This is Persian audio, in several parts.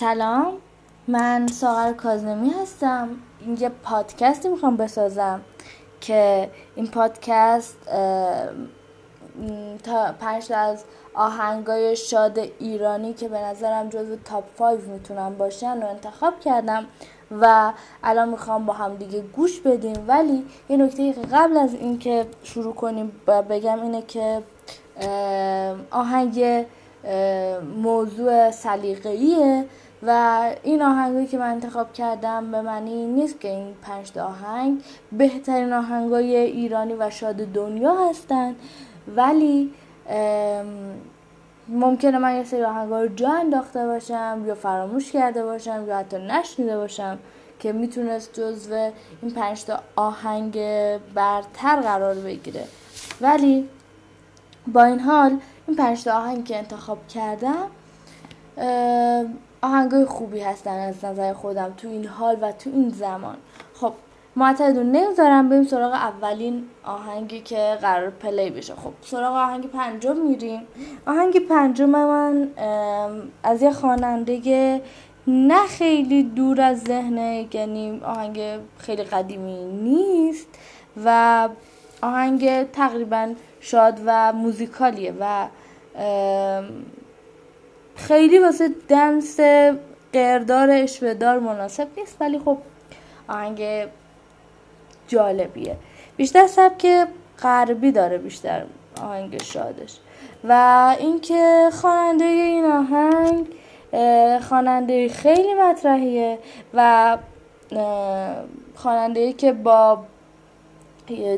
سلام. من ساغر کازمی هستم. اینجا پادکستی می‌خوام بسازم که این پادکست تا پنج از آهنگای شاد ایرانی که به نظرم جزو تاپ 5 می‌تونن باشن و انتخاب کردم و الان می‌خوام با هم دیگه گوش بدیم. ولی یه نکته قبل از اینکه شروع کنیم بگم اینه که آهنگ موضوع سلیقه‌ایه و این آهنگی که من انتخاب کردم به معنی نیست که این پنج آهنگ بهترین آهنگای ایرانی و شاد دنیا هستن ولی ممکنه من یه سری آهنگا رو جا انداخته باشم یا فراموش کرده باشم یا حتی نشنیده باشم که می‌تونست جزو این پنج تا آهنگ برتر قرار بگیره. ولی با این حال این پنج تا آهنگ که انتخاب کردم آهنگای خوبی هستن از نظر خودم تو این حال و تو این زمان. خب معتدون نمی‌ذارم بریم سراغ اولین آهنگی که قرار پلی بشه. خب سراغ آهنگ پنجم میریم. آهنگ پنجم من از یه خواننده نه خیلی دور از ذهنه یعنی آهنگ خیلی قدیمی نیست و آهنگ تقریبا شاد و موزیکالیه و خیلی واسه دنس قردار اشودار مناسب نیست ولی خب آهنگ جالبیه. بیشتر سبک غربی داره بیشتر آهنگ شادش. و اینکه خواننده این آهنگ خواننده خیلی مطرحیه و خواننده که با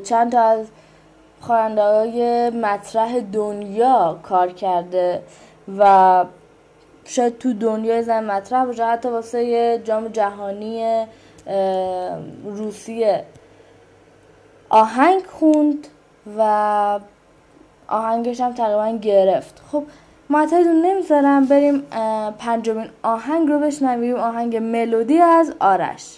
چند تا از خواننده های مطرح دنیا کار کرده و شاید تو دنیا زن مطرح باشه حتی واسه جام جهانی روسیه. آهنگ خوند و آهنگش هم تقریبا گرفت. خب معتدون نمی‌ذارم بریم پنجمین آهنگ رو بشنویم. آهنگ ملودی از آرش.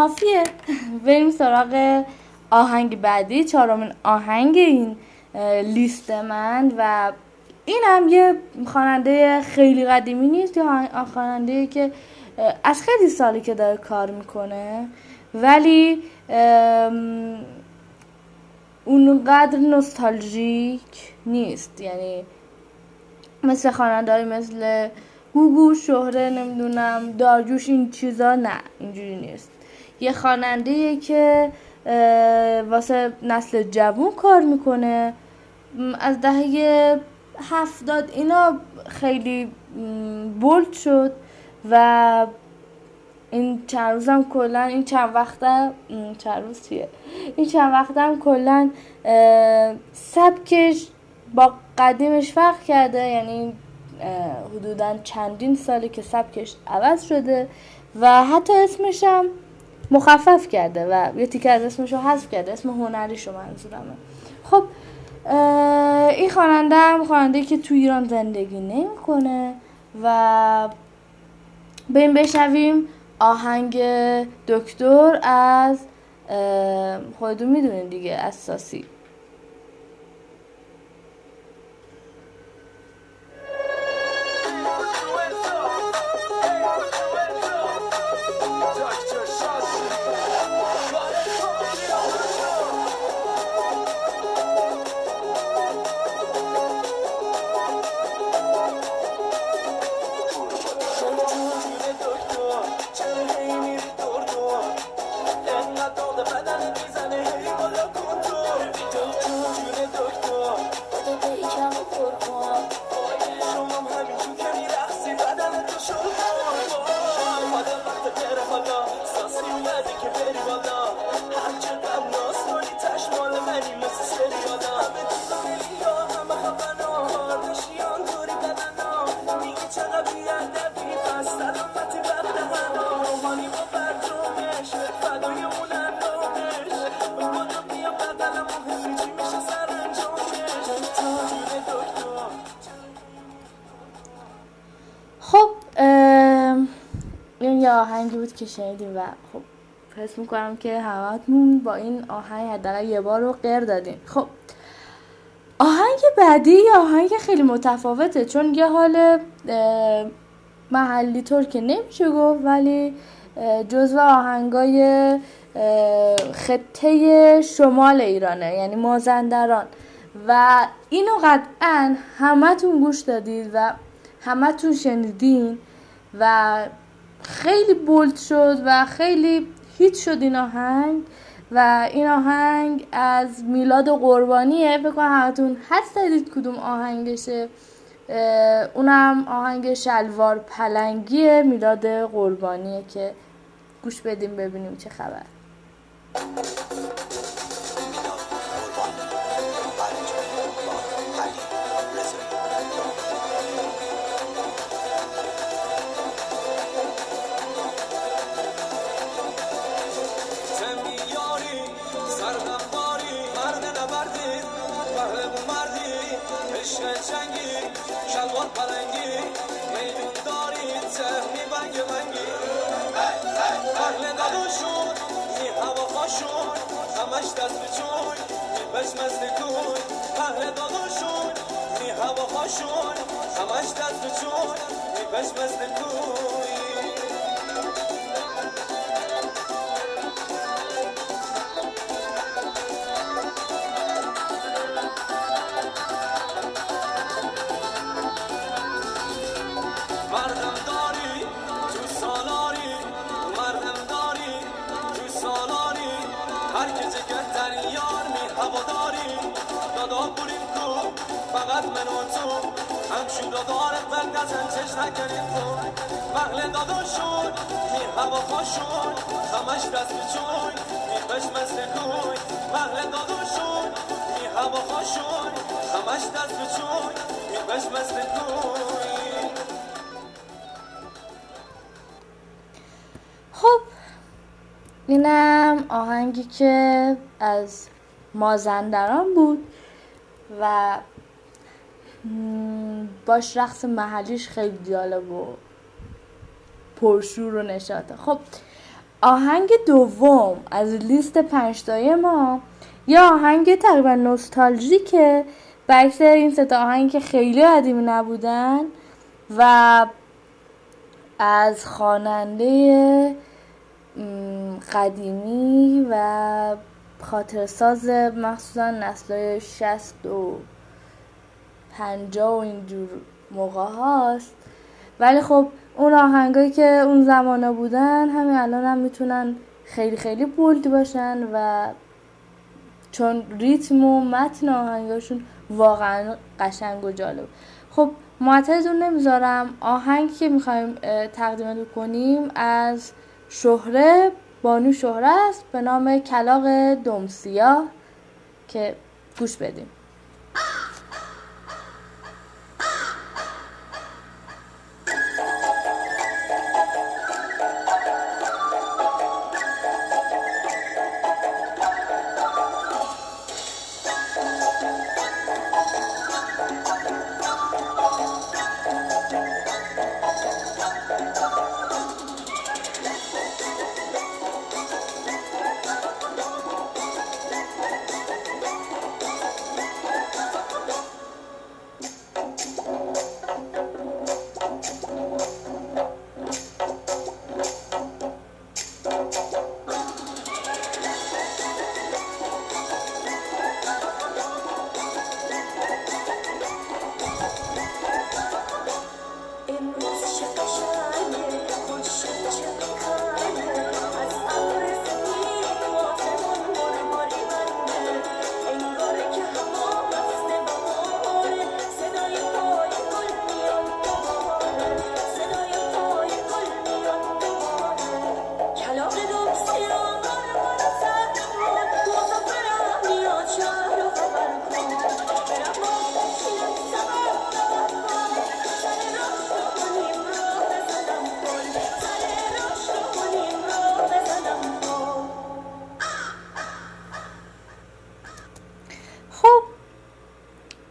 کافیه. بریم سراغ آهنگ بعدی چهارمین آهنگ این لیست من و این هم یه خواننده خیلی قدیمی نیست یا خواننده که از خیلی سالی که داره کار می‌کنه. ولی اونقدر نوستالژیک نیست. یعنی مثل خواننده مثل گوگو شهره نمی‌دونم دارجوش این چیزا نه اینجوری نیست. یه خواننده که واسه نسل جوون کار می‌کنه. از دهه هفتاد اینا خیلی بولد شد و این چند روزم کلا این چند وقتم چند روز چیه؟ این چند وقتم کلا سبکش با قدیمش فرق کرده. یعنی حدودا چندین ساله که سبکش عوض شده و حتی اسمشم مخفف کرده و یه تیکه از اسمشو حذف کرده اسم هنریشو منظورمه. خب این خواننده هم خواننده که تو ایران زندگی نمی‌کنه و بریم بشنویم آهنگ دکتر از خودتون می‌دونین دیگه اساسی. آهنگی بود که شنیدیم و خب حس می‌کنم که همتون با این آهنگ حداقل یه بار رو غیر دادین. خب آهنگ بعدی یه آهنگ خیلی متفاوته چون یه حال محلی طور که نمیشه گفت ولی جزو آهنگای خطه شمال ایرانه یعنی مازندران. و اینو قطعا همتون گوش دادید و همتون شنیدین و خیلی بولد شد و خیلی هیت شد این آهنگ و این آهنگ از میلاد قربانیه. بکنم همتون حس دادید کدوم آهنگشه. اونم آهنگ شلوار پلنگی میلاد قربانیه که گوش بدیم ببینیم چه خبر. همش دست به چون بشمز نکون پهل داداشون می هواهاشون همش دست به چون بشمز نکون شود و دارت بل نزن چش نکنیم تو مغل داداشون می هوا خوشون همش دست بچون می بش مثل کوی. مغل داداشون می هوا خوشون همش دست بچون می بش مثل کوی. خب اینم آهنگی که از مازندران بود و باش رقص محلیش خیلی جالب و پرشور و نشاطه. خب آهنگ دوم از لیست پنجتای ما یه آهنگ تقریبا نوستالژیکه. برعکس این ستا آهنگ که خیلی قدیمی نبودن و از خواننده قدیمی و خاطرساز مخصوصا نسل شست و پنجا و اینجور موقع هاست. ولی خب اون آهنگایی که اون زمانه بودن همین الان هم می‌تونن خیلی خیلی بولد باشن و چون ریتم و متن آهنگاشون واقعا قشنگ و جالب. خب معترضون نمی‌ذارم. آهنگی که می‌خوایم تقدیم کنیم از شهره بانو شهره است. به نام کلاق دمسیا که گوش بدیم.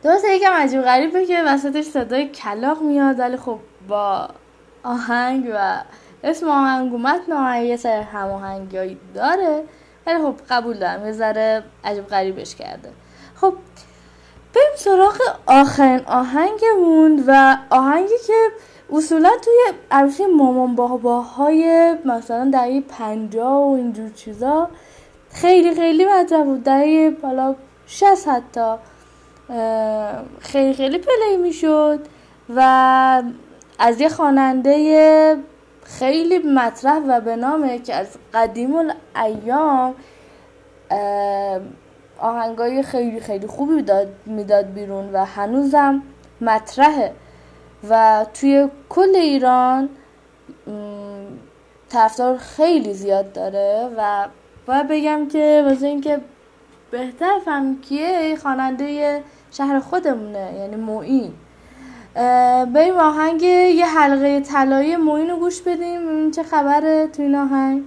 یکم عجیب غریبه که وسطش صدای کلاق میاد ولی خب با آهنگ و اسم آهنگ اومد آهنگ یه سر هماهنگی داره. ولی خب قبول دارم یه ذره عجب غریبش کرده. خب بریم سراغ آخرین آهنگمون و آهنگی که اصولا توی عروسی مامان باباهای مثلا دهه پنجاه و اینجور چیزا خیلی خیلی مطرح بود. دهه بالا شست حتی. خیلی خیلی پلی می‌شد و از یه خواننده خیلی مطرح و به نامه که از قدیم الایام آهنگای خیلی خیلی خوبی می‌داد بیرون و هنوزم مطرحه و توی کل ایران طرفدار خیلی زیاد داره و باید بگم که واسه اینکه بهتر فهم کیه خواننده شهر خودمونه یعنی موین بریم آهنگ یه حلقه طلایی موین رو گوش بدیم چه خبره توی این آهنگ.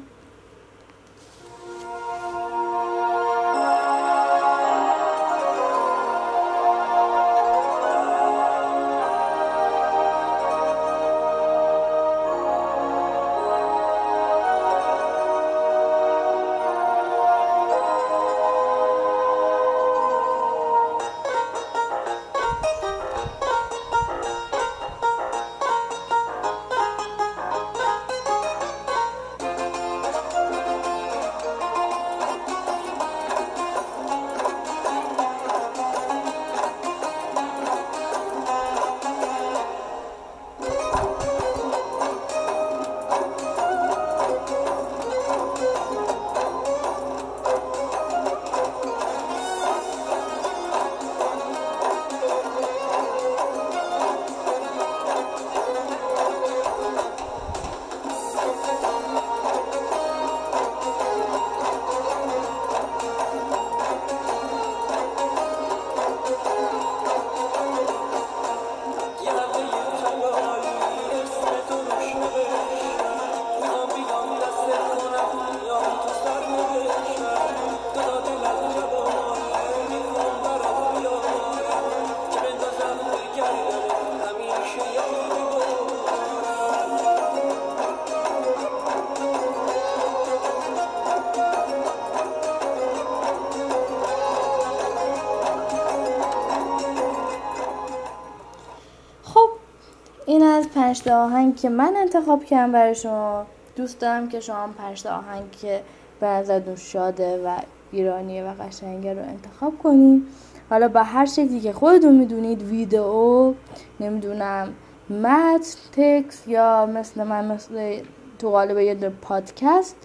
پنج آهنگ که من انتخاب کردم برای شما. دوست دارم که شما پنج آهنگ که به نظرتون شاده و ایرانیه و قشنگه رو انتخاب کنید حالا با هر شکلی که خودتون می‌دونید ویدئو نمی‌دونم متن تکس یا مثل من مثل تو قالب یه پادکست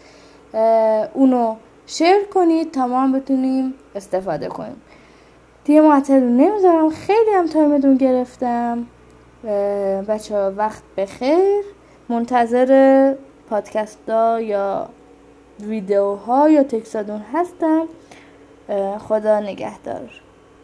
اونو شیر کنید تا ما بتونیم استفاده کنیم. دیگه معطل نمی‌ذارم. خیلی هم تایمتون گرفتم. بچه ها وقت بخیر. منتظر پادکست ها یا ویدیوها یا تکسادون هستم. خدا نگهدار.